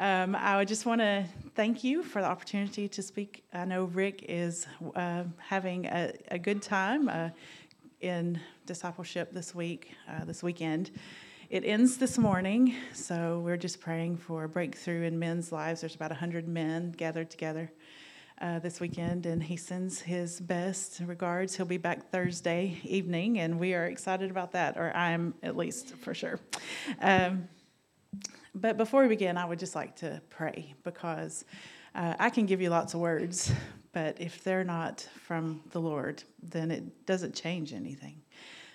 Um, I just want to thank you for the opportunity to speak. I know Rick is uh, having a, a, good time uh, in discipleship this week, uh, this weekend. It ends this morning, so we're just praying for a breakthrough in men's lives. There's about 100 men gathered together uh, this weekend, and he sends his best regards. He'll be back Thursday evening, and we are excited about that, or I am at least for sure. Um, but before we begin, I would just like to pray because uh, I can give you lots of words, but if they're not from the Lord, then it doesn't change anything.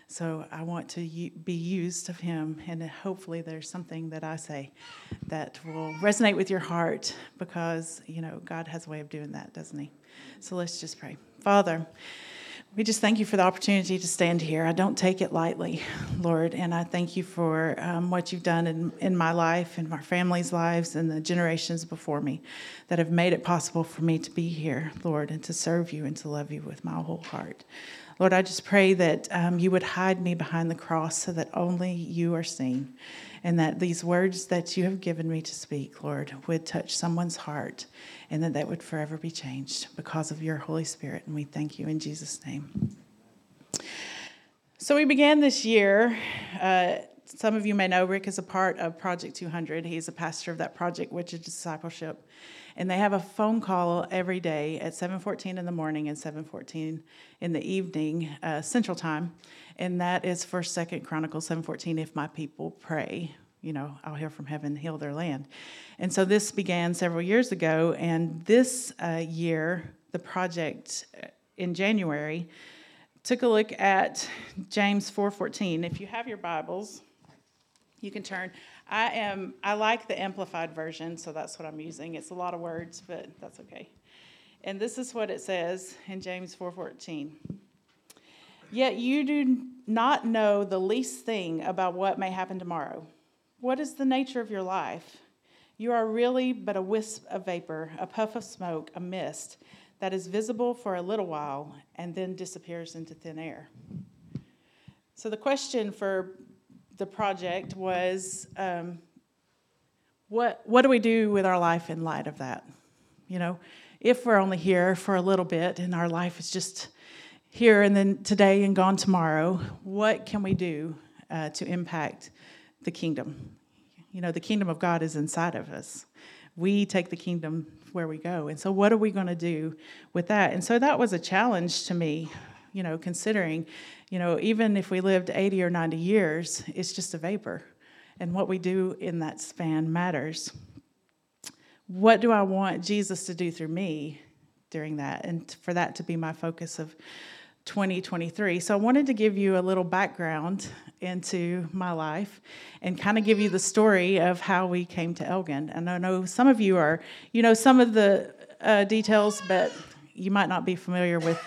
So I want to be used of Him, and hopefully there's something that I say that will resonate with your heart because, you know, God has a way of doing that, doesn't He? So let's just pray. Father, we just thank you for the opportunity to stand here. I don't take it lightly, Lord, and I thank you for um, what you've done in, in my life, in my family's lives, and the generations before me that have made it possible for me to be here, Lord, and to serve you and to love you with my whole heart. Lord, I just pray that um, you would hide me behind the cross so that only you are seen, and that these words that you have given me to speak, Lord, would touch someone's heart, and that that would forever be changed because of your Holy Spirit. And we thank you in Jesus' name. So we began this year. Uh, some of you may know Rick is a part of Project 200. He's a pastor of that project, which is discipleship and they have a phone call every day at 7:14 in the morning and 7:14 in the evening uh, Central Time, and that is First Second Chronicles 7:14. If my people pray, you know, I'll hear from heaven, heal their land. And so this began several years ago, and this uh, year, the project uh, in January took a look at James 4:14. If you have your Bibles, you can turn. I am I like the amplified version, so that's what I'm using. It's a lot of words, but that's okay. And this is what it says in James 4:14. Yet you do not know the least thing about what may happen tomorrow. What is the nature of your life? You are really but a wisp of vapor, a puff of smoke, a mist that is visible for a little while and then disappears into thin air. So the question for the project was um, what what do we do with our life in light of that? You know, if we're only here for a little bit and our life is just here and then today and gone tomorrow, what can we do uh, to impact the kingdom? You know, the kingdom of God is inside of us. We take the kingdom where we go. And so, what are we going to do with that? And so, that was a challenge to me, you know, considering you know, even if we lived 80 or 90 years, it's just a vapor. And what we do in that span matters. What do I want Jesus to do through me during that? And for that to be my focus of 2023. So I wanted to give you a little background into my life and kind of give you the story of how we came to Elgin. And I know some of you are, you know, some of the uh, details, but you might not be familiar with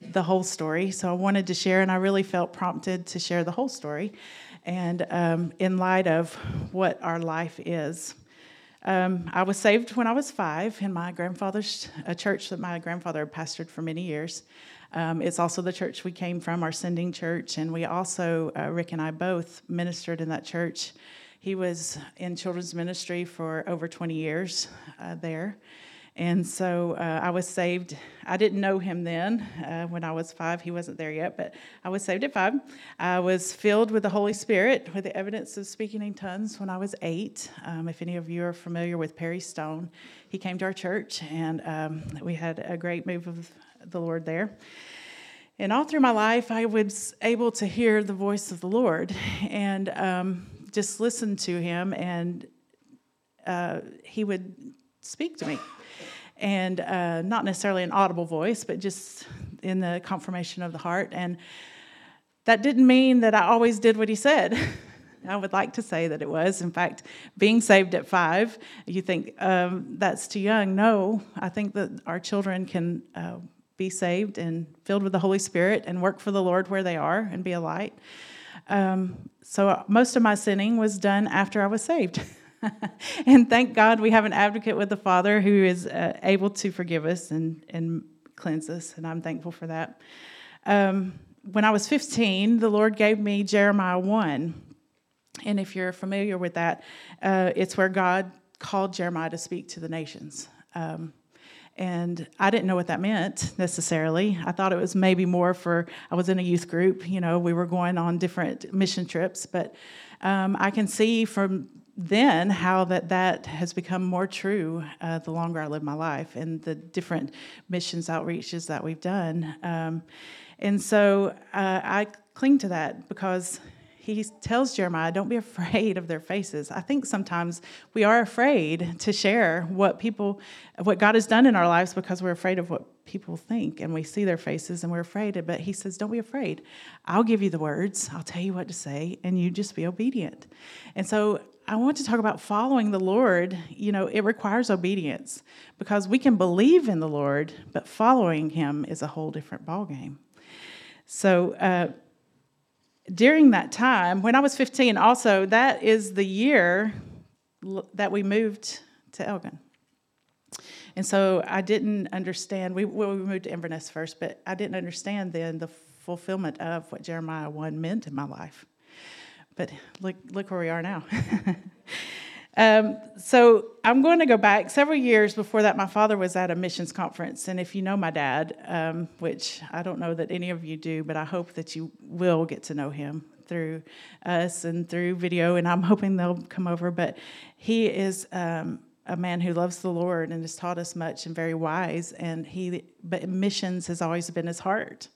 the whole story. So I wanted to share, and I really felt prompted to share the whole story. And um, in light of what our life is, um, I was saved when I was five in my grandfather's a church that my grandfather had pastored for many years. Um, it's also the church we came from, our sending church, and we also, uh, Rick and I both ministered in that church. He was in children's ministry for over 20 years uh, there. And so uh, I was saved. I didn't know him then uh, when I was five. He wasn't there yet, but I was saved at five. I was filled with the Holy Spirit with the evidence of speaking in tongues when I was eight. Um, if any of you are familiar with Perry Stone, he came to our church and um, we had a great move of the Lord there. And all through my life, I was able to hear the voice of the Lord and um, just listen to him, and uh, he would speak to me and uh, not necessarily an audible voice, but just in the confirmation of the heart. And that didn't mean that I always did what he said. I would like to say that it was. In fact, being saved at five, you think um, that's too young. No, I think that our children can uh, be saved and filled with the Holy Spirit and work for the Lord where they are and be a light. Um, so most of my sinning was done after I was saved. and thank God we have an advocate with the Father who is uh, able to forgive us and, and cleanse us, and I'm thankful for that. Um, when I was 15, the Lord gave me Jeremiah 1. And if you're familiar with that, uh, it's where God called Jeremiah to speak to the nations. Um, and I didn't know what that meant necessarily. I thought it was maybe more for, I was in a youth group, you know, we were going on different mission trips, but um, I can see from then how that that has become more true uh, the longer I live my life and the different missions outreaches that we've done. Um, and so uh, I cling to that because he tells Jeremiah, don't be afraid of their faces. I think sometimes we are afraid to share what people, what God has done in our lives because we're afraid of what people think and we see their faces and we're afraid. But he says, don't be afraid. I'll give you the words, I'll tell you what to say, and you just be obedient. And so I want to talk about following the Lord. You know, it requires obedience because we can believe in the Lord, but following him is a whole different ballgame. So, uh, during that time, when I was 15, also, that is the year that we moved to Elgin. And so I didn't understand. We, well, we moved to Inverness first, but I didn't understand then the fulfillment of what Jeremiah 1 meant in my life. But look, look where we are now. Um, so I'm going to go back several years before that. My father was at a missions conference, and if you know my dad, um, which I don't know that any of you do, but I hope that you will get to know him through us and through video, and I'm hoping they'll come over. But he is um, a man who loves the Lord and has taught us much and very wise. And he, but missions has always been his heart.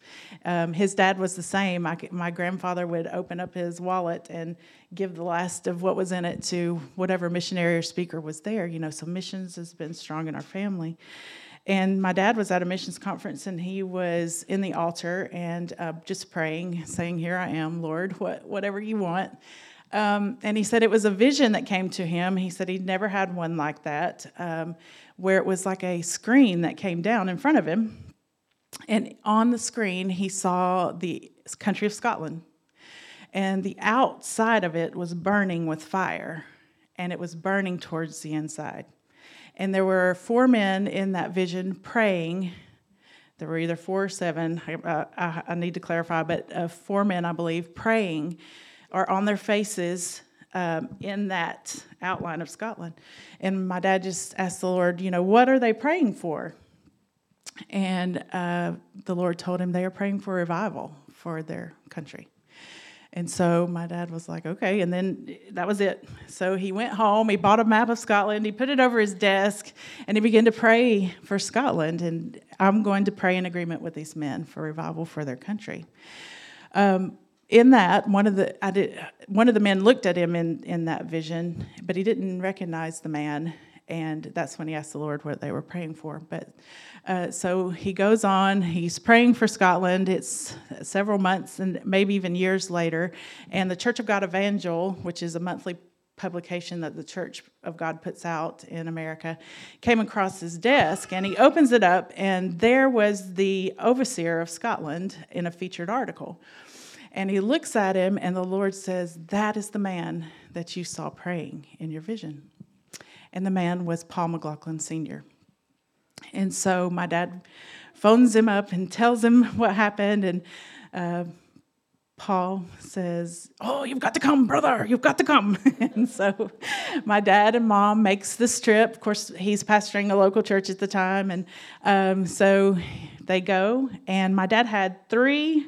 Um, his dad was the same. My, my grandfather would open up his wallet and give the last of what was in it to whatever missionary or speaker was there. You know, so missions has been strong in our family. And my dad was at a missions conference and he was in the altar and uh, just praying, saying, Here I am, Lord, what, whatever you want. Um, and he said it was a vision that came to him. He said he'd never had one like that, um, where it was like a screen that came down in front of him. And on the screen, he saw the country of Scotland. And the outside of it was burning with fire, and it was burning towards the inside. And there were four men in that vision praying. There were either four or seven, I, I, I need to clarify, but uh, four men, I believe, praying are on their faces um, in that outline of Scotland. And my dad just asked the Lord, you know, what are they praying for? And uh, the Lord told him they are praying for revival for their country. And so my dad was like, okay. And then that was it. So he went home, he bought a map of Scotland, he put it over his desk, and he began to pray for Scotland. And I'm going to pray in agreement with these men for revival for their country. Um, in that, one of the did, one of the men looked at him in, in that vision, but he didn't recognize the man, and that's when he asked the Lord what they were praying for. But uh, so he goes on. He's praying for Scotland. It's several months and maybe even years later, and the Church of God Evangel, which is a monthly publication that the Church of God puts out in America, came across his desk and he opens it up, and there was the overseer of Scotland in a featured article. And he looks at him, and the Lord says, That is the man that you saw praying in your vision. And the man was Paul McLaughlin Sr. And so my dad phones him up and tells him what happened. And uh, Paul says, "Oh, you've got to come, brother. You've got to come." and so my dad and mom makes this trip. Of course, he's pastoring a local church at the time, and um, so they go. And my dad had three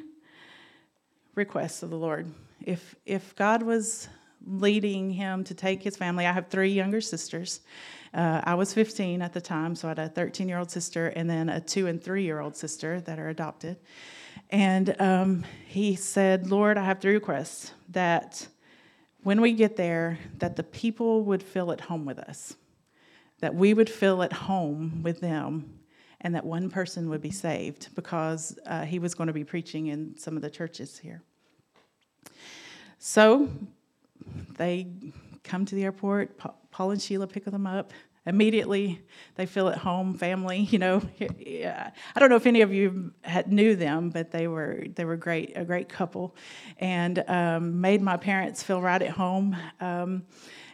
requests of the Lord. If if God was leading him to take his family, I have three younger sisters. Uh, I was 15 at the time, so I had a 13 year old sister and then a two and three year old sister that are adopted. And um, he said, Lord, I have three requests that when we get there, that the people would feel at home with us, that we would feel at home with them, and that one person would be saved because uh, he was going to be preaching in some of the churches here. So they come to the airport. Paul and Sheila pick them up. Immediately, they feel at home, family. You know, I don't know if any of you had, knew them, but they were they were great, a great couple, and um, made my parents feel right at home. Um,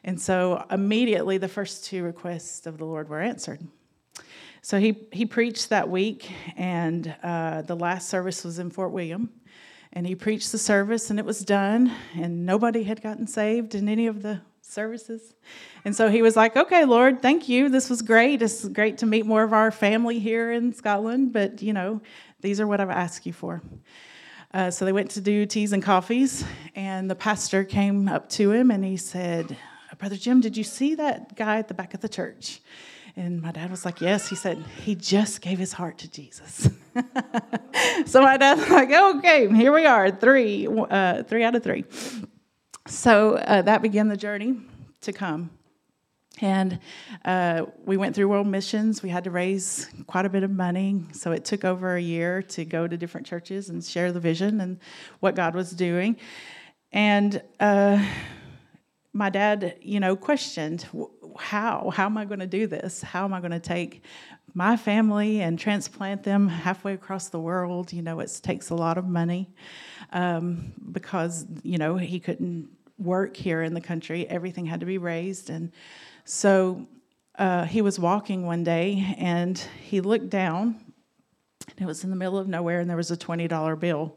and so immediately, the first two requests of the Lord were answered. So he, he preached that week, and uh, the last service was in Fort William. And he preached the service, and it was done, and nobody had gotten saved in any of the services. And so he was like, okay, Lord, thank you. This was great. It's great to meet more of our family here in Scotland, but you know, these are what I've asked you for. Uh, so they went to do teas and coffees, and the pastor came up to him and he said, Brother Jim, did you see that guy at the back of the church? And my dad was like, Yes. He said, He just gave his heart to Jesus. so my dad's like, Okay, here we are, three, uh, three out of three. So uh, that began the journey to come. And uh, we went through world missions. We had to raise quite a bit of money. So it took over a year to go to different churches and share the vision and what God was doing. And uh, my dad, you know, questioned how? How am I going to do this? How am I going to take my family and transplant them halfway across the world? You know, it takes a lot of money um, because, you know, he couldn't work here in the country. Everything had to be raised. And so uh, he was walking one day and he looked down, and it was in the middle of nowhere, and there was a $20 bill.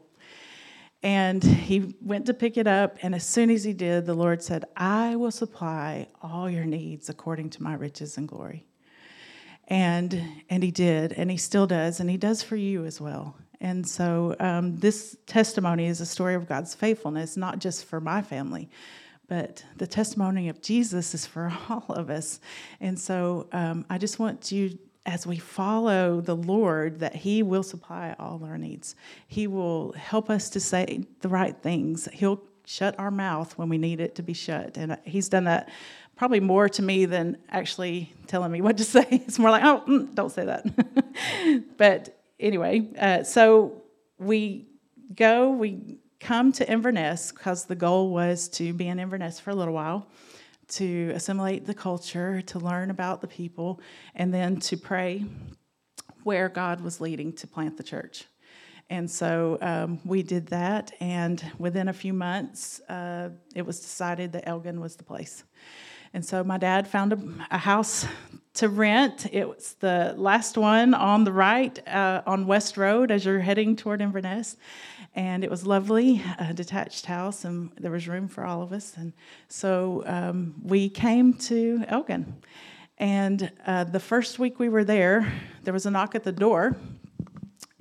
And he went to pick it up, and as soon as he did, the Lord said, I will supply all your needs according to my riches and glory. And, and he did, and he still does, and he does for you as well. And so um, this testimony is a story of God's faithfulness, not just for my family, but the testimony of Jesus is for all of us. And so um, I just want you, as we follow the Lord, that He will supply all our needs. He will help us to say the right things. He'll shut our mouth when we need it to be shut. And He's done that probably more to me than actually telling me what to say. It's more like, oh, mm, don't say that. but anyway, uh, so we go, we come to Inverness because the goal was to be in Inverness for a little while, to assimilate the culture, to learn about the people, and then to pray where God was leading to plant the church. And so um, we did that, and within a few months, uh, it was decided that Elgin was the place. And so my dad found a, a house to rent. It was the last one on the right uh, on West Road as you're heading toward Inverness and it was lovely, a detached house, and there was room for all of us. And so um, we came to Elgin. And uh, the first week we were there, there was a knock at the door.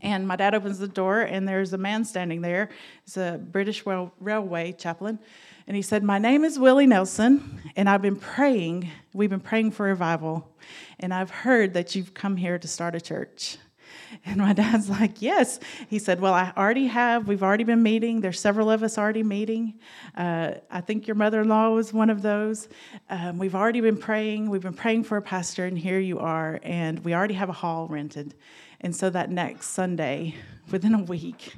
And my dad opens the door, and there's a man standing there. He's a British Rail- Railway chaplain. And he said, My name is Willie Nelson, and I've been praying. We've been praying for revival. And I've heard that you've come here to start a church. And my dad's like, Yes. He said, Well, I already have. We've already been meeting. There's several of us already meeting. Uh, I think your mother in law was one of those. Um, we've already been praying. We've been praying for a pastor, and here you are. And we already have a hall rented. And so that next Sunday, within a week,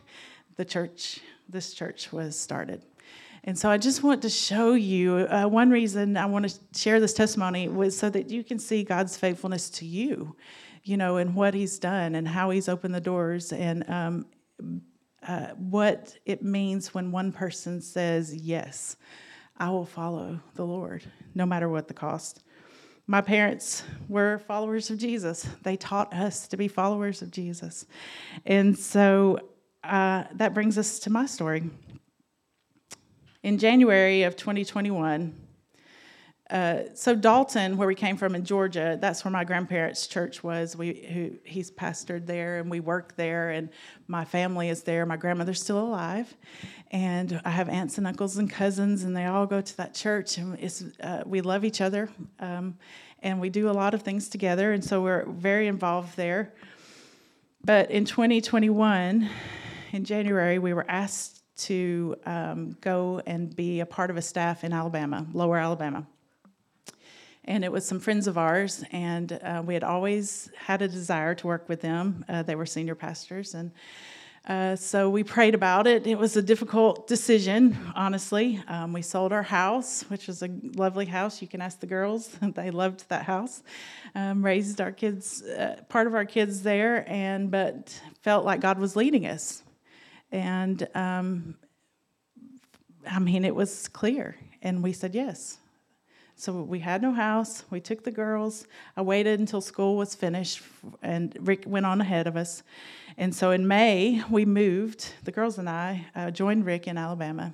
the church, this church was started. And so I just want to show you uh, one reason I want to share this testimony was so that you can see God's faithfulness to you you know, and what he's done and how he's opened the doors and um, uh, what it means when one person says, Yes, I will follow the Lord, no matter what the cost. My parents were followers of Jesus. They taught us to be followers of Jesus. And so uh, that brings us to my story. In January of 2021, uh, so Dalton, where we came from in Georgia, that's where my grandparents' church was. We who, he's pastored there, and we work there, and my family is there. My grandmother's still alive, and I have aunts and uncles and cousins, and they all go to that church, and it's uh, we love each other, um, and we do a lot of things together, and so we're very involved there. But in 2021, in January, we were asked to um, go and be a part of a staff in Alabama, Lower Alabama and it was some friends of ours, and uh, we had always had a desire to work with them. Uh, they were senior pastors, and uh, so we prayed about it. It was a difficult decision, honestly. Um, we sold our house, which was a lovely house. You can ask the girls; they loved that house. Um, raised our kids, uh, part of our kids there, and but felt like God was leading us, and um, I mean, it was clear, and we said yes. So we had no house. We took the girls. I waited until school was finished, and Rick went on ahead of us. And so in May, we moved, the girls and I uh, joined Rick in Alabama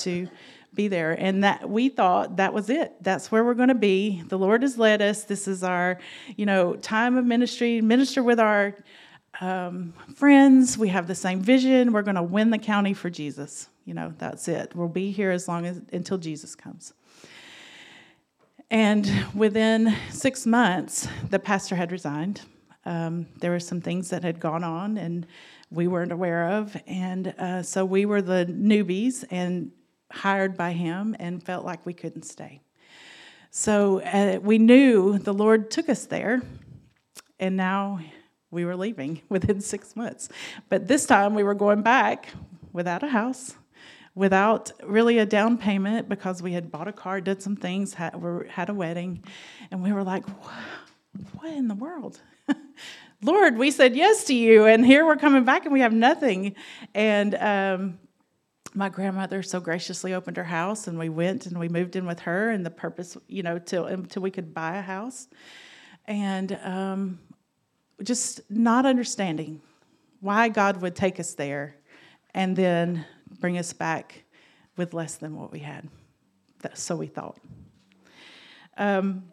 to be there. And that we thought that was it. That's where we're going to be. The Lord has led us. This is our, you know, time of ministry, minister with our um, friends. We have the same vision. We're going to win the county for Jesus. You know, that's it. We'll be here as long as until Jesus comes. And within six months, the pastor had resigned. Um, there were some things that had gone on and we weren't aware of. And uh, so we were the newbies and hired by him and felt like we couldn't stay. So uh, we knew the Lord took us there, and now we were leaving within six months. But this time we were going back without a house, without really a down payment because we had bought a car, did some things, had, had a wedding, and we were like, what in the world? Lord, we said yes to you, and here we're coming back and we have nothing. And um, my grandmother so graciously opened her house, and we went and we moved in with her, and the purpose, you know, till until we could buy a house, and um, just not understanding why God would take us there, and then bring us back with less than what we had. so we thought. Um,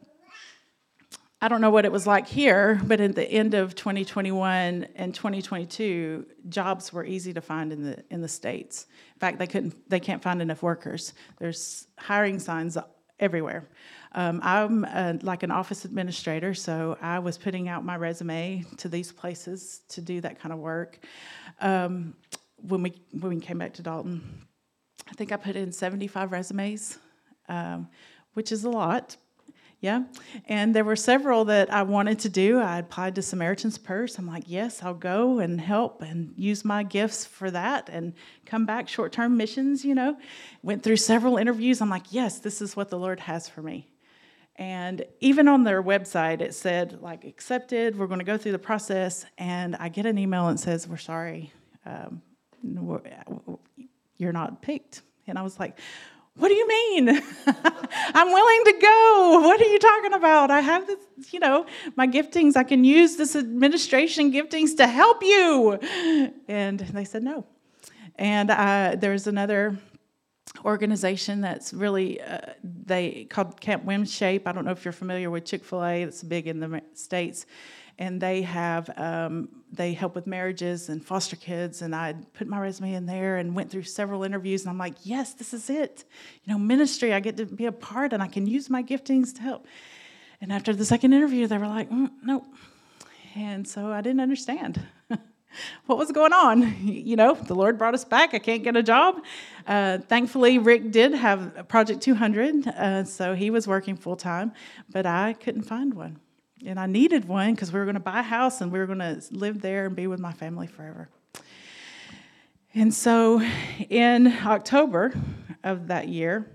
I don't know what it was like here, but at the end of 2021 and 2022, jobs were easy to find in the in the states. In fact, they couldn't they can't find enough workers. There's hiring signs everywhere. Um, I'm uh, like an office administrator, so I was putting out my resume to these places to do that kind of work. Um, when we when we came back to Dalton, I think I put in 75 resumes, um, which is a lot yeah. And there were several that I wanted to do. I applied to Samaritan's Purse. I'm like, yes, I'll go and help and use my gifts for that and come back short term missions, you know. Went through several interviews. I'm like, yes, this is what the Lord has for me. And even on their website, it said, like, accepted, we're going to go through the process. And I get an email and says, we're sorry, um, you're not picked. And I was like, what do you mean? I'm willing to go. What are you talking about? I have this, you know, my giftings. I can use this administration giftings to help you. And they said no. And uh, there's another organization that's really uh, they called Camp WinShape. I don't know if you're familiar with Chick Fil A. It's big in the states, and they have um, they help with marriages and foster kids. And i put my resume in there and went through several interviews. And i'm like yes this is it. You know ministry i get to be a part and i can use my giftings to help. And after the second interview they were like mm, nope. And so i didn't understand what was going on. You know the lord brought us back. I can't get a job. Uh, thankfully rick did have project 200 uh, so he was working full-time but i couldn't find one and I needed one because we were going to buy a house and we were going to live there and be with my family forever. And so in October of that year,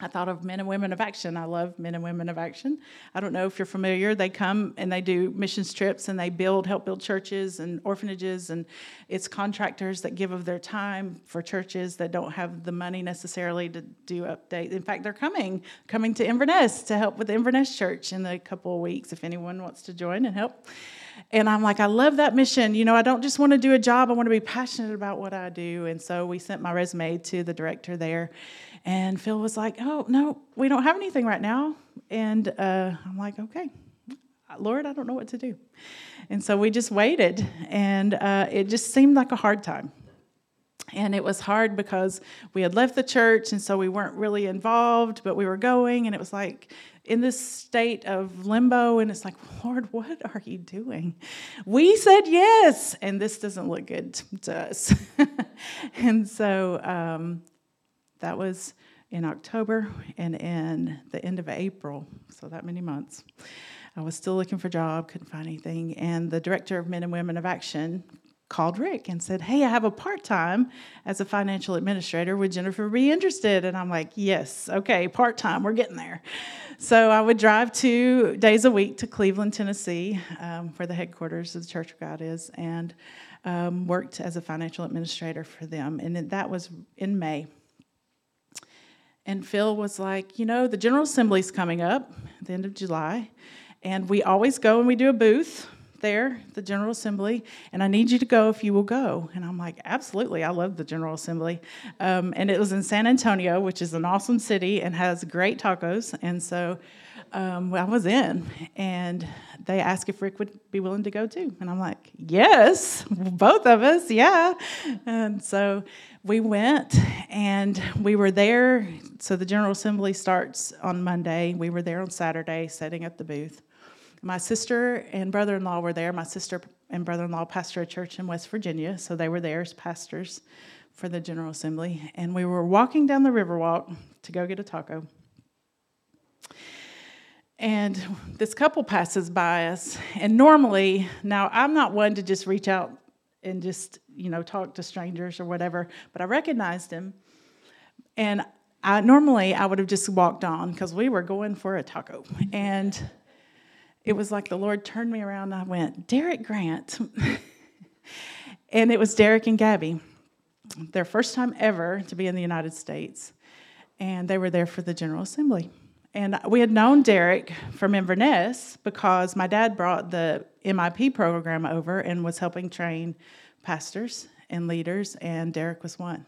I thought of Men and Women of Action. I love Men and Women of Action. I don't know if you're familiar. They come and they do missions trips and they build, help build churches and orphanages, and it's contractors that give of their time for churches that don't have the money necessarily to do updates. In fact, they're coming, coming to Inverness to help with Inverness Church in a couple of weeks. If anyone wants to join and help. And I'm like, I love that mission. You know, I don't just want to do a job, I want to be passionate about what I do. And so we sent my resume to the director there. And Phil was like, Oh, no, we don't have anything right now. And uh, I'm like, Okay, Lord, I don't know what to do. And so we just waited, and uh, it just seemed like a hard time. And it was hard because we had left the church, and so we weren't really involved, but we were going, and it was like in this state of limbo. And it's like, Lord, what are you doing? We said yes, and this doesn't look good to us. and so um, that was in October and in the end of April, so that many months. I was still looking for a job, couldn't find anything, and the director of Men and Women of Action called Rick and said, Hey, I have a part time as a financial administrator. Would Jennifer be interested? And I'm like, Yes, okay, part time, we're getting there. So I would drive two days a week to Cleveland, Tennessee, um, where the headquarters of the Church of God is, and um, worked as a financial administrator for them. And that was in May. And Phil was like, you know, the General Assembly's coming up at the end of July, and we always go and we do a booth there, the General Assembly, and I need you to go if you will go. And I'm like, absolutely. I love the General Assembly. Um, and it was in San Antonio, which is an awesome city and has great tacos. And so um, I was in, and they asked if Rick would be willing to go too. And I'm like, yes, both of us, yeah. And so we went, and we were there. So the General Assembly starts on Monday. We were there on Saturday, setting up the booth. My sister and brother in law were there. My sister and brother in law pastor a church in West Virginia, so they were there as pastors for the General Assembly. And we were walking down the Riverwalk to go get a taco. And this couple passes by us. And normally, now I'm not one to just reach out and just, you know, talk to strangers or whatever, but I recognized him. And I normally I would have just walked on because we were going for a taco. And it was like the Lord turned me around and I went, Derek Grant. and it was Derek and Gabby, their first time ever to be in the United States. And they were there for the General Assembly. And we had known Derek from Inverness because my dad brought the MIP program over and was helping train pastors and leaders, and Derek was one.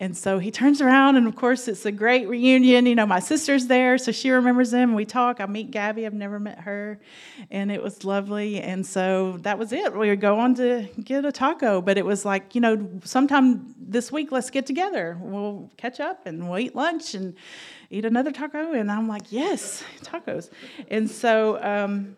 And so he turns around, and of course, it's a great reunion. You know, my sister's there, so she remembers him. We talk. I meet Gabby, I've never met her, and it was lovely. And so that was it. We would go on to get a taco, but it was like, you know, sometime this week, let's get together. We'll catch up and we'll eat lunch and eat another taco. And I'm like, yes, tacos. And so um,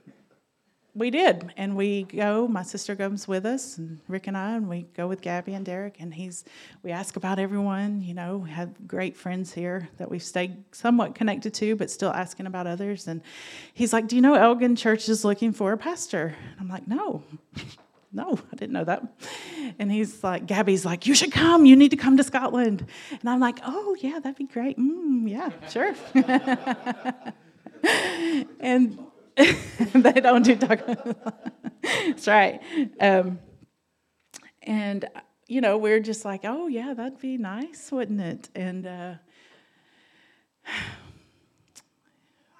we did. And we go, my sister comes with us, and Rick and I, and we go with Gabby and Derek. And he's, we ask about everyone, you know, we have great friends here that we've stayed somewhat connected to, but still asking about others. And he's like, Do you know Elgin Church is looking for a pastor? And I'm like, No. No, I didn't know that. And he's like, Gabby's like, you should come. You need to come to Scotland. And I'm like, oh, yeah, that'd be great. Mm, yeah, sure. and they don't do tacos. That's right. Um, and, you know, we're just like, oh, yeah, that'd be nice, wouldn't it? And uh,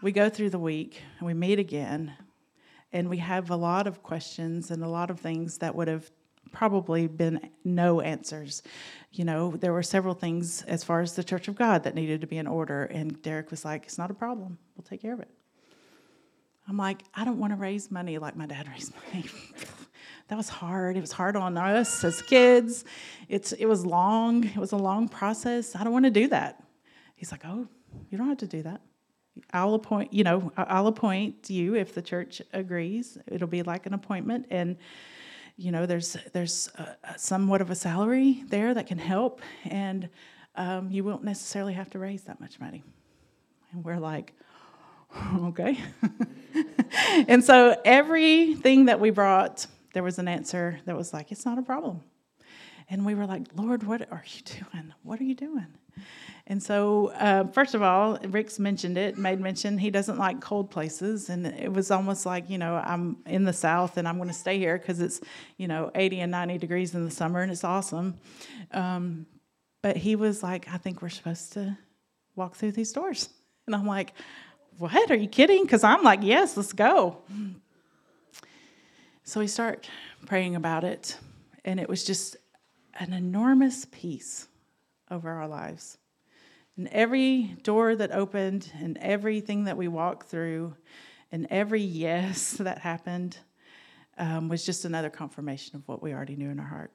we go through the week and we meet again and we have a lot of questions and a lot of things that would have probably been no answers. You know, there were several things as far as the Church of God that needed to be in order, and Derek was like, It's not a problem, we'll take care of it. I'm like, I don't want to raise money like my dad raised money. that was hard. It was hard on us as kids. It's it was long. It was a long process. I don't want to do that. He's like, Oh, you don't have to do that. I'll appoint, you know, I'll appoint you if the church agrees. It'll be like an appointment, and you know, there's there's a, somewhat of a salary there that can help, and um, you won't necessarily have to raise that much money. And we're like, okay. and so everything that we brought, there was an answer that was like, it's not a problem. And we were like, Lord, what are you doing? What are you doing? And so, uh, first of all, Rick's mentioned it, made mention he doesn't like cold places. And it was almost like, you know, I'm in the South and I'm going to stay here because it's, you know, 80 and 90 degrees in the summer and it's awesome. Um, but he was like, I think we're supposed to walk through these doors. And I'm like, what? Are you kidding? Because I'm like, yes, let's go. So we start praying about it. And it was just an enormous peace over our lives. And every door that opened, and everything that we walked through, and every yes that happened um, was just another confirmation of what we already knew in our heart.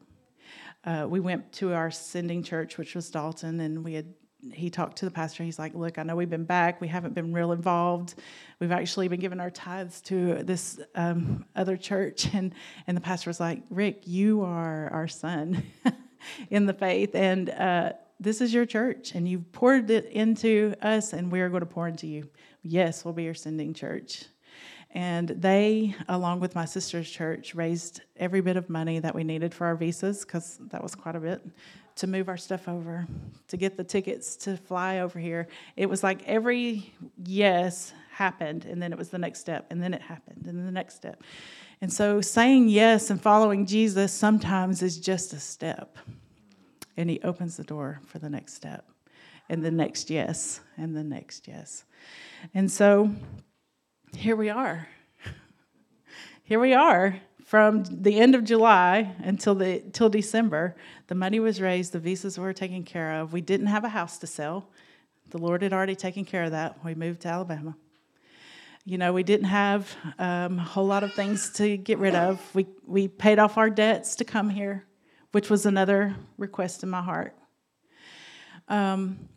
Uh, we went to our sending church, which was Dalton, and we had he talked to the pastor. He's like, "Look, I know we've been back. We haven't been real involved. We've actually been giving our tithes to this um, other church." And and the pastor was like, "Rick, you are our son in the faith, and uh, this is your church and you've poured it into us and we're going to pour into you. Yes, we'll be your sending church. And they, along with my sister's church, raised every bit of money that we needed for our visas, because that was quite a bit, to move our stuff over, to get the tickets to fly over here. It was like every yes happened, and then it was the next step, and then it happened, and then the next step. And so saying yes and following Jesus sometimes is just a step and he opens the door for the next step and the next yes and the next yes. And so here we are. here we are from the end of July until the till December. The money was raised, the visas were taken care of. We didn't have a house to sell. The Lord had already taken care of that. We moved to Alabama. You know, we didn't have um, a whole lot of things to get rid of. We we paid off our debts to come here, which was another request in my heart. Um,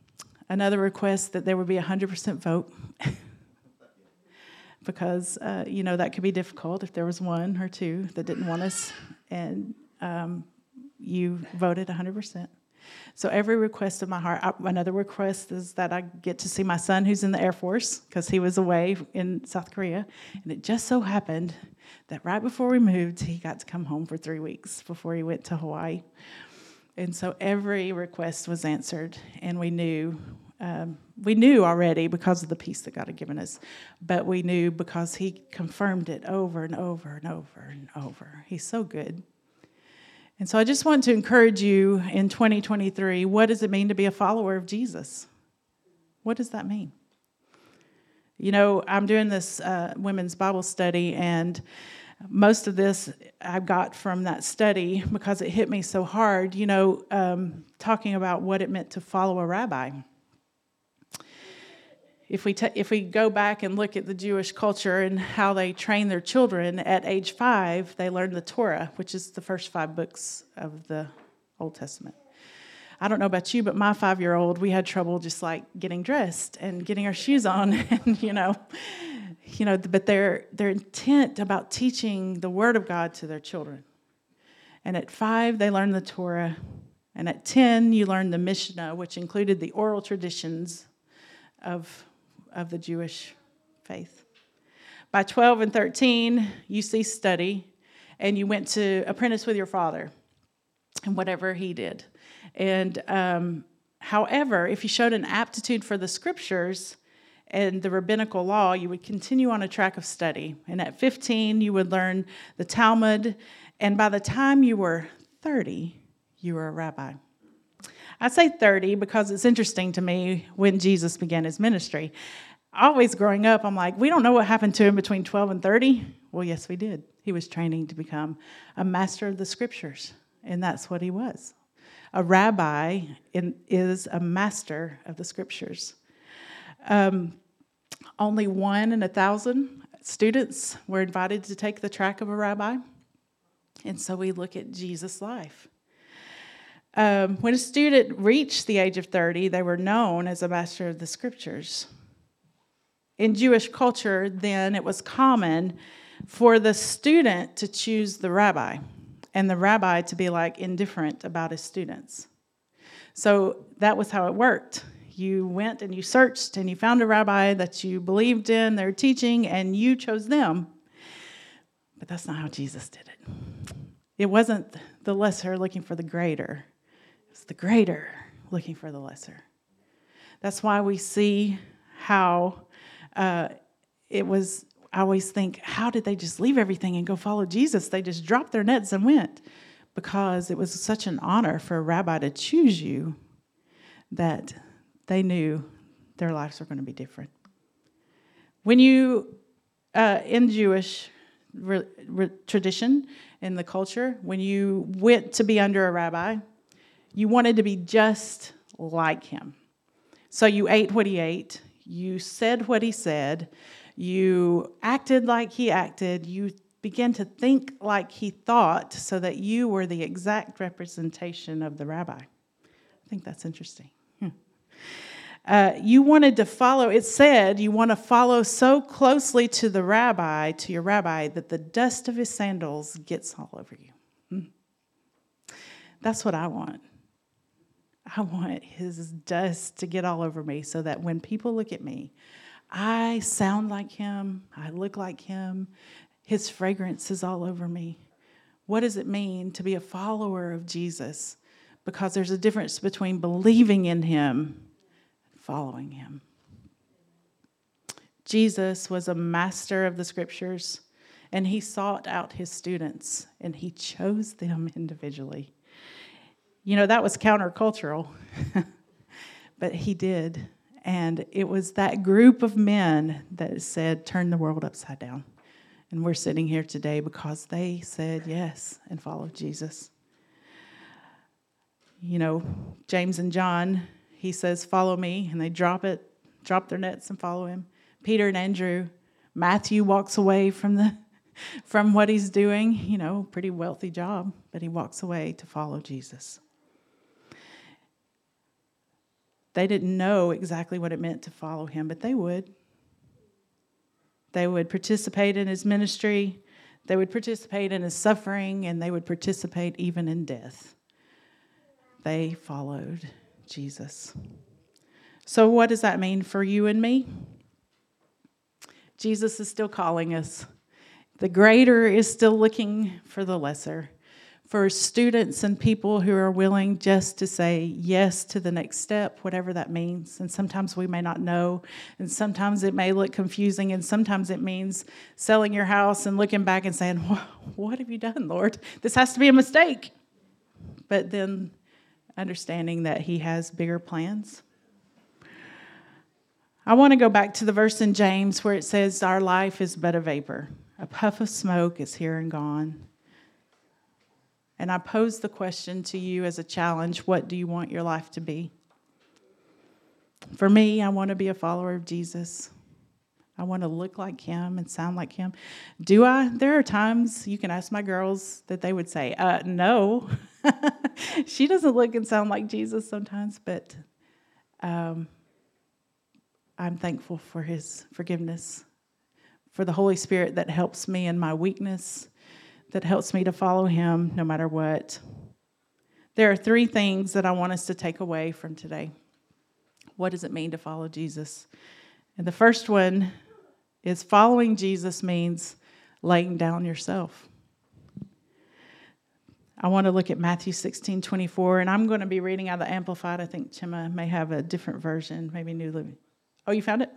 another request that there would be a hundred percent vote. because uh, you know that could be difficult if there was one or two that didn't want us, and um, you voted 100%. So every request of my heart. I, another request is that I get to see my son, who's in the Air Force, because he was away in South Korea, and it just so happened that right before we moved, he got to come home for three weeks before he went to Hawaii. And so every request was answered, and we knew um, we knew already because of the peace that God had given us, but we knew because He confirmed it over and over and over and over. He's so good. And so I just want to encourage you in 2023 what does it mean to be a follower of Jesus? What does that mean? You know, I'm doing this uh, women's Bible study, and most of this I got from that study because it hit me so hard, you know, um, talking about what it meant to follow a rabbi if we, t- if we go back and look at the Jewish culture and how they train their children, at age five, they learn the Torah, which is the first five books of the Old Testament. I don't know about you, but my five year old, we had trouble just like getting dressed and getting our shoes on, and you know, you know, but they're, they're intent about teaching the Word of God to their children. And at five, they learn the Torah. And at 10, you learn the Mishnah, which included the oral traditions of of the Jewish faith. By 12 and 13, you ceased study and you went to apprentice with your father and whatever he did. And um, however, if you showed an aptitude for the scriptures and the rabbinical law, you would continue on a track of study. And at 15, you would learn the Talmud. And by the time you were 30, you were a rabbi. I say 30 because it's interesting to me when Jesus began his ministry. Always growing up, I'm like, we don't know what happened to him between 12 and 30. Well, yes, we did. He was training to become a master of the scriptures, and that's what he was. A rabbi is a master of the scriptures. Um, only one in a thousand students were invited to take the track of a rabbi. And so we look at Jesus' life. Um, when a student reached the age of 30, they were known as a master of the scriptures. In Jewish culture, then, it was common for the student to choose the rabbi and the rabbi to be like indifferent about his students. So that was how it worked. You went and you searched and you found a rabbi that you believed in their teaching and you chose them. But that's not how Jesus did it. It wasn't the lesser looking for the greater, it's the greater looking for the lesser. That's why we see how uh, it was, I always think, how did they just leave everything and go follow Jesus? They just dropped their nets and went because it was such an honor for a rabbi to choose you that they knew their lives were going to be different. When you, uh, in Jewish re- re- tradition, in the culture, when you went to be under a rabbi, you wanted to be just like him. So you ate what he ate, you said what he said, you acted like he acted, you began to think like he thought, so that you were the exact representation of the rabbi. I think that's interesting. Hmm. Uh, you wanted to follow, it said, you want to follow so closely to the rabbi, to your rabbi, that the dust of his sandals gets all over you. Hmm. That's what I want. I want his dust to get all over me so that when people look at me, I sound like him, I look like him, his fragrance is all over me. What does it mean to be a follower of Jesus? Because there's a difference between believing in him and following him. Jesus was a master of the scriptures, and he sought out his students and he chose them individually. You know, that was countercultural, but he did. And it was that group of men that said, turn the world upside down. And we're sitting here today because they said yes and followed Jesus. You know, James and John, he says, Follow me, and they drop it, drop their nets and follow him. Peter and Andrew, Matthew walks away from the from what he's doing, you know, pretty wealthy job, but he walks away to follow Jesus. They didn't know exactly what it meant to follow him, but they would. They would participate in his ministry, they would participate in his suffering, and they would participate even in death. They followed Jesus. So, what does that mean for you and me? Jesus is still calling us. The greater is still looking for the lesser for students and people who are willing just to say yes to the next step, whatever that means. And sometimes we may not know, and sometimes it may look confusing, and sometimes it means selling your house and looking back and saying, What have you done, Lord? This has to be a mistake. But then understanding that He has bigger plans. I want to go back to the verse in James where it says, Our life is but a vapor. A puff of smoke is here and gone. And I pose the question to you as a challenge what do you want your life to be? For me, I want to be a follower of Jesus. I want to look like him and sound like him. Do I? There are times you can ask my girls that they would say, uh, no. she doesn't look and sound like Jesus sometimes, but um, I'm thankful for his forgiveness, for the Holy Spirit that helps me in my weakness that helps me to follow him no matter what. There are three things that I want us to take away from today. What does it mean to follow Jesus? And the first one is following Jesus means laying down yourself. I want to look at Matthew 16, 24, and I'm going to be reading out the Amplified. I think Chima may have a different version, maybe New Living. Oh, you found it?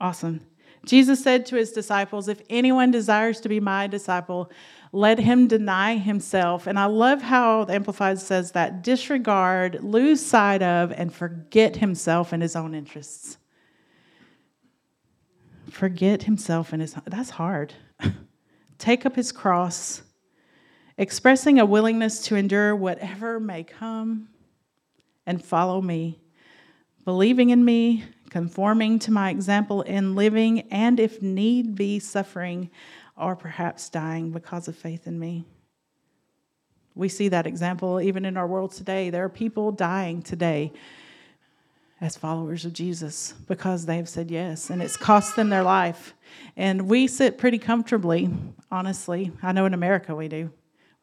Awesome. Jesus said to his disciples, If anyone desires to be my disciple, let him deny himself. And I love how the Amplified says that disregard, lose sight of, and forget himself and his own interests. Forget himself and his, that's hard. Take up his cross, expressing a willingness to endure whatever may come, and follow me, believing in me, conforming to my example in living, and if need be, suffering or perhaps dying because of faith in me. We see that example even in our world today. There are people dying today as followers of Jesus because they've said yes, and it's cost them their life. And we sit pretty comfortably, honestly. I know in America we do.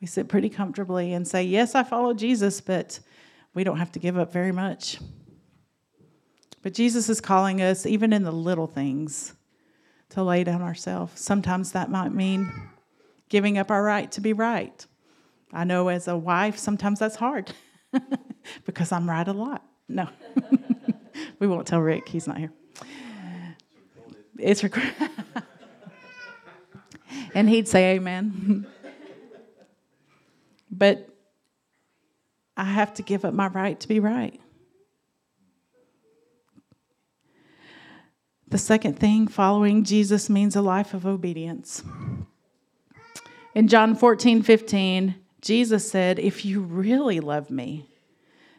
We sit pretty comfortably and say, Yes, I follow Jesus, but we don't have to give up very much. But Jesus is calling us, even in the little things, to lay down ourselves. Sometimes that might mean giving up our right to be right. I know as a wife, sometimes that's hard because I'm right a lot. No, we won't tell Rick, he's not here. It's required. and he'd say amen. but I have to give up my right to be right. The second thing, following Jesus means a life of obedience. In John 14, 15, Jesus said, If you really love me,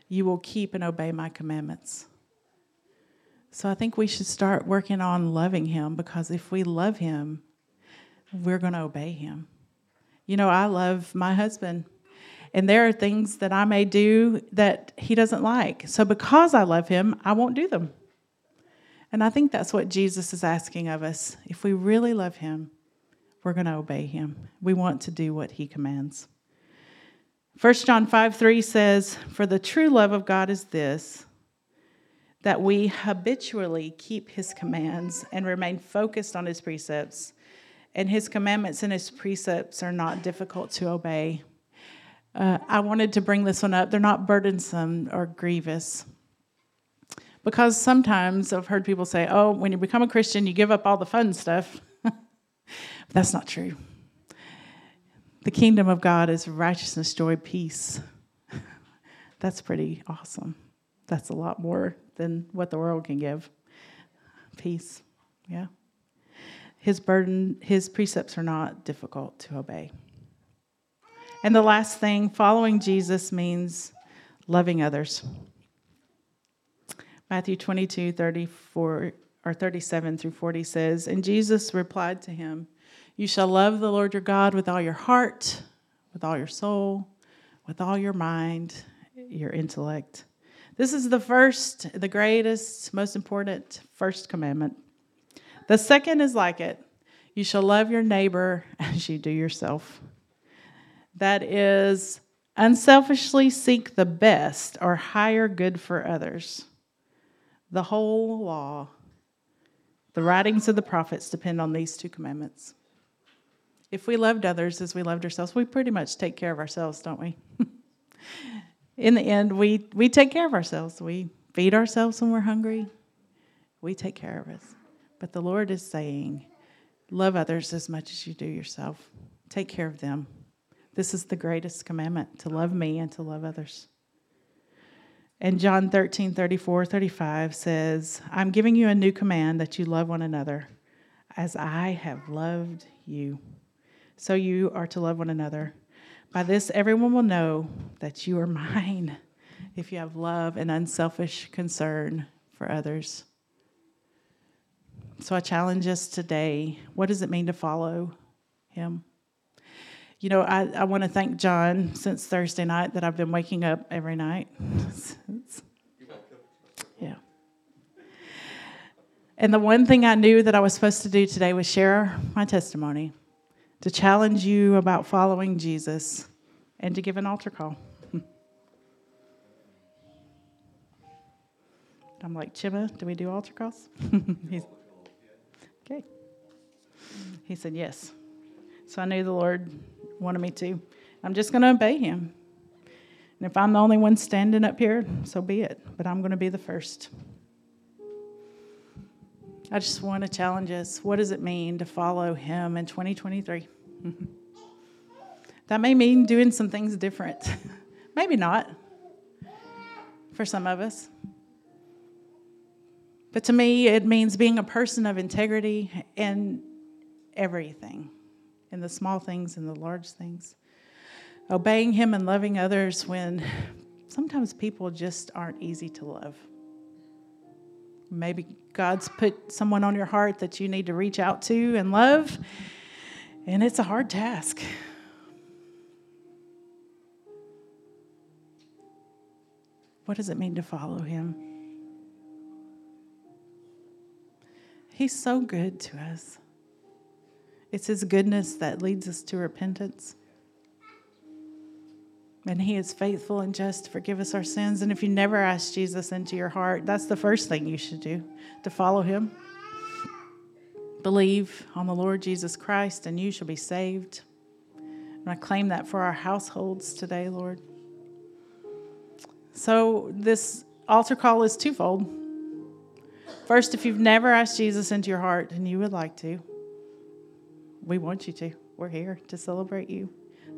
you will keep and obey my commandments. So I think we should start working on loving him because if we love him, we're going to obey him. You know, I love my husband, and there are things that I may do that he doesn't like. So because I love him, I won't do them. And I think that's what Jesus is asking of us. If we really love him, we're going to obey him. We want to do what he commands. 1 John 5 3 says, For the true love of God is this, that we habitually keep his commands and remain focused on his precepts. And his commandments and his precepts are not difficult to obey. Uh, I wanted to bring this one up. They're not burdensome or grievous. Because sometimes I've heard people say, oh, when you become a Christian, you give up all the fun stuff. but that's not true. The kingdom of God is righteousness, joy, peace. that's pretty awesome. That's a lot more than what the world can give. Peace, yeah. His burden, his precepts are not difficult to obey. And the last thing, following Jesus means loving others. Matthew 22, 34 or 37 through 40 says, And Jesus replied to him, You shall love the Lord your God with all your heart, with all your soul, with all your mind, your intellect. This is the first, the greatest, most important first commandment. The second is like it you shall love your neighbor as you do yourself. That is, unselfishly seek the best or higher good for others. The whole law, the writings of the prophets depend on these two commandments. If we loved others as we loved ourselves, we pretty much take care of ourselves, don't we? In the end, we, we take care of ourselves. We feed ourselves when we're hungry. We take care of us. But the Lord is saying, love others as much as you do yourself. Take care of them. This is the greatest commandment to love me and to love others. And John 13, 34, 35 says, I'm giving you a new command that you love one another as I have loved you. So you are to love one another. By this, everyone will know that you are mine if you have love and unselfish concern for others. So I challenge us today what does it mean to follow him? You know, I, I want to thank John since Thursday night that I've been waking up every night. yeah. And the one thing I knew that I was supposed to do today was share my testimony, to challenge you about following Jesus, and to give an altar call. I'm like, Chima, do we do altar calls? okay. He said, yes. So I knew the Lord wanted me to. I'm just going to obey him. And if I'm the only one standing up here, so be it. But I'm going to be the first. I just want to challenge us. What does it mean to follow him in 2023? that may mean doing some things different. Maybe not for some of us. But to me, it means being a person of integrity in everything in the small things and the large things. Obeying Him and loving others when sometimes people just aren't easy to love. Maybe God's put someone on your heart that you need to reach out to and love, and it's a hard task. What does it mean to follow Him? He's so good to us. It's His goodness that leads us to repentance. And He is faithful and just to forgive us our sins. And if you never asked Jesus into your heart, that's the first thing you should do to follow Him. Believe on the Lord Jesus Christ, and you shall be saved. And I claim that for our households today, Lord. So, this altar call is twofold. First, if you've never asked Jesus into your heart and you would like to, we want you to. We're here to celebrate you.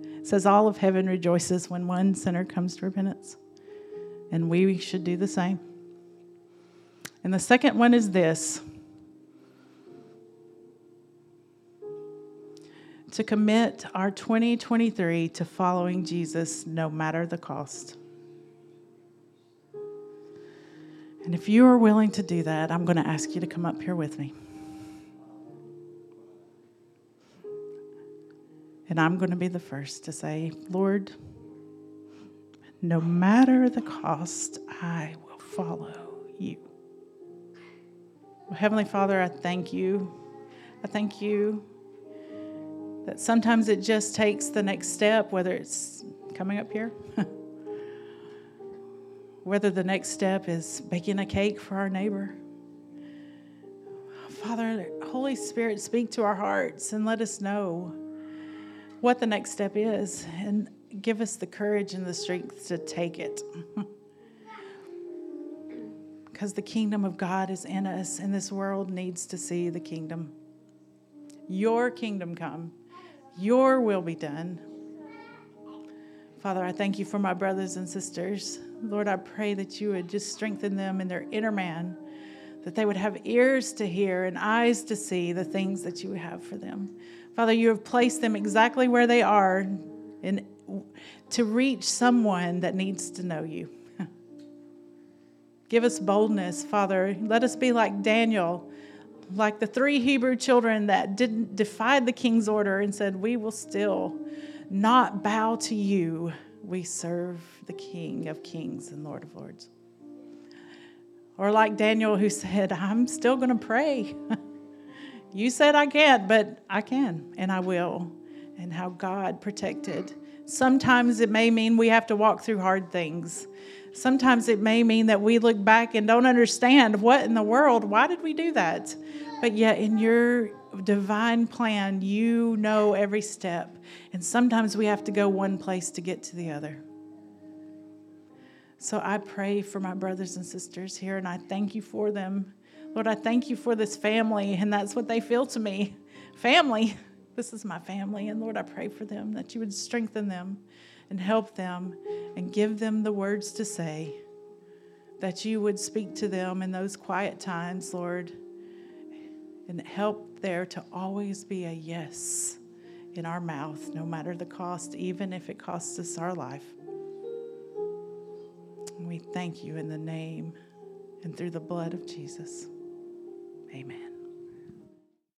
It says all of heaven rejoices when one sinner comes to repentance. And we should do the same. And the second one is this to commit our 2023 to following Jesus no matter the cost. And if you are willing to do that, I'm going to ask you to come up here with me. And I'm going to be the first to say, Lord, no matter the cost, I will follow you. Heavenly Father, I thank you. I thank you that sometimes it just takes the next step, whether it's coming up here, whether the next step is baking a cake for our neighbor. Father, Holy Spirit, speak to our hearts and let us know what the next step is and give us the courage and the strength to take it. because the kingdom of God is in us, and this world needs to see the kingdom. Your kingdom come, your will be done. Father, I thank you for my brothers and sisters. Lord, I pray that you would just strengthen them in their inner man, that they would have ears to hear and eyes to see the things that you have for them. Father, you have placed them exactly where they are in, to reach someone that needs to know you. Give us boldness, Father. Let us be like Daniel, like the three Hebrew children that didn't defied the king's order and said, "We will still not bow to you. We serve the King of Kings and Lord of Lords." Or like Daniel who said, "I'm still going to pray." you said I can't, but I can and I will. And how God protected. Sometimes it may mean we have to walk through hard things. Sometimes it may mean that we look back and don't understand what in the world, why did we do that? But yet, in your divine plan, you know every step. And sometimes we have to go one place to get to the other. So I pray for my brothers and sisters here, and I thank you for them. Lord, I thank you for this family, and that's what they feel to me family. This is my family. And Lord, I pray for them that you would strengthen them and help them and give them the words to say, that you would speak to them in those quiet times, Lord, and help there to always be a yes in our mouth, no matter the cost, even if it costs us our life. We thank you in the name and through the blood of Jesus. Amen.